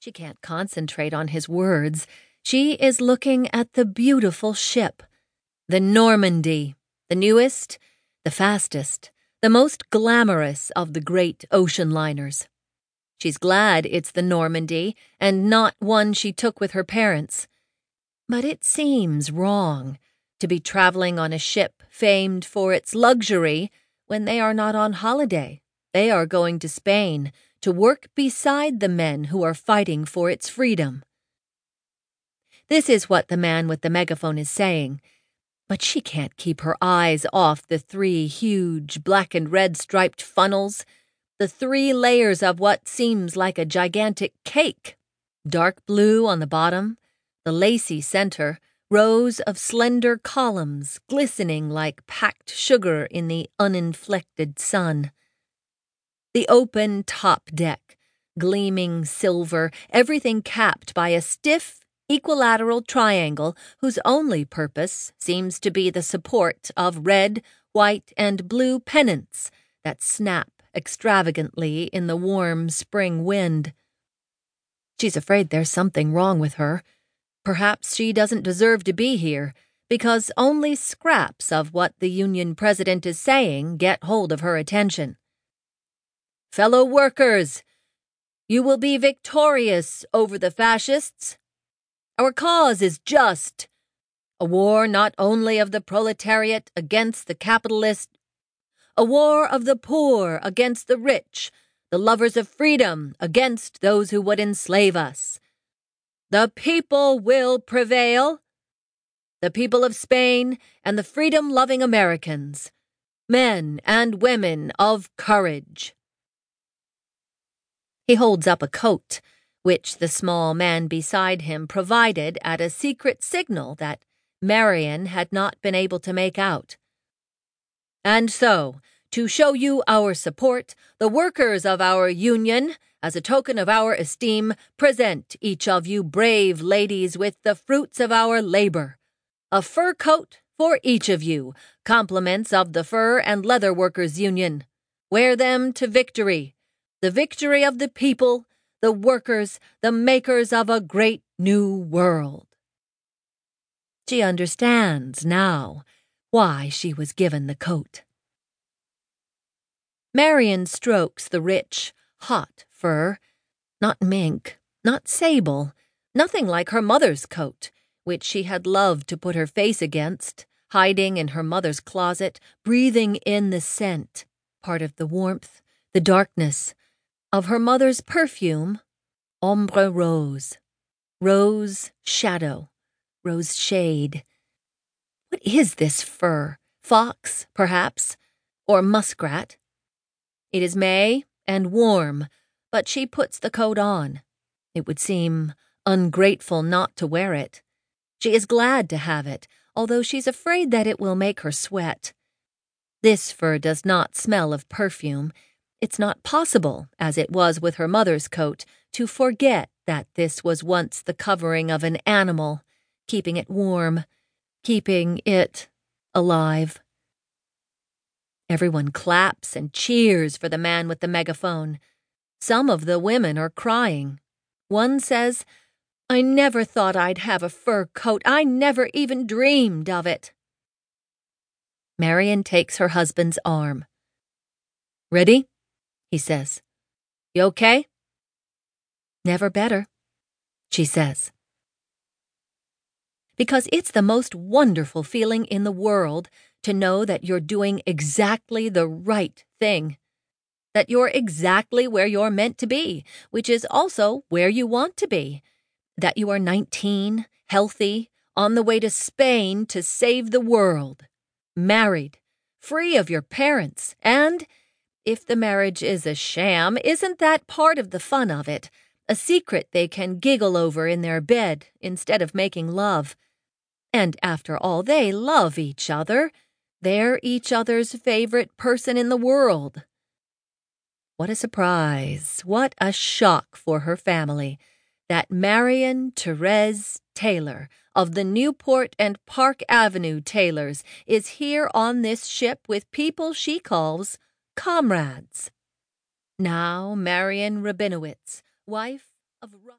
She can't concentrate on his words. She is looking at the beautiful ship. The Normandie, the newest, the fastest, the most glamorous of the great ocean liners. She's glad it's the Normandie and not one she took with her parents. But it seems wrong to be traveling on a ship famed for its luxury when they are not on holiday. They are going to Spain to work beside the men who are fighting for its freedom. This is what the man with the megaphone is saying, but she can't keep her eyes off the three huge black and red striped funnels, the three layers of what seems like a gigantic cake. Dark blue on the bottom, the lacy center, rows of slender columns glistening like packed sugar in the uninflected sun. The open top deck, gleaming silver, everything capped by a stiff, equilateral triangle whose only purpose seems to be the support of red, white, and blue pennants that snap extravagantly in the warm spring wind. She's afraid there's something wrong with her. Perhaps she doesn't deserve to be here, because only scraps of what the Union president is saying get hold of her attention. Fellow workers, you will be victorious over the fascists. Our cause is just. A war not only of the proletariat against the capitalist, a war of the poor against the rich, the lovers of freedom against those who would enslave us. The people will prevail. The people of Spain and the freedom loving Americans, men and women of courage. He holds up a coat, which the small man beside him provided at a secret signal that Marian had not been able to make out. And so, to show you our support, the workers of our union, as a token of our esteem, present each of you brave ladies with the fruits of our labor. A fur coat for each of you, compliments of the Fur and Leather Workers Union. Wear them to victory the victory of the people, the workers, the makers of a great new world. She understands now why she was given the coat. Marian strokes the rich, hot fur, not mink, not sable, nothing like her mother's coat, which she had loved to put her face against, hiding in her mother's closet, breathing in the scent, part of the warmth, the darkness, of her mother's perfume, ombre rose, rose shadow, rose shade. What is this fur? Fox, perhaps, or muskrat? It is May and warm, but she puts the coat on. It would seem ungrateful not to wear it. She is glad to have it, although she's afraid that it will make her sweat. This fur does not smell of perfume. It's not possible, as it was with her mother's coat, to forget that this was once the covering of an animal, keeping it warm, keeping it alive. Everyone claps and cheers for the man with the megaphone. Some of the women are crying. One says, I never thought I'd have a fur coat. I never even dreamed of it. Marian takes her husband's arm. Ready? He says. You okay? Never better, she says. Because it's the most wonderful feeling in the world to know that you're doing exactly the right thing. That you're exactly where you're meant to be, which is also where you want to be. That you are 19, healthy, on the way to Spain to save the world, married, free of your parents, and if the marriage is a sham, isn't that part of the fun of it? A secret they can giggle over in their bed instead of making love. And after all, they love each other. They're each other's favorite person in the world. What a surprise, what a shock for her family that Marian Therese Taylor of the Newport and Park Avenue Taylors is here on this ship with people she calls comrades. Now Marian Rabinowitz, wife of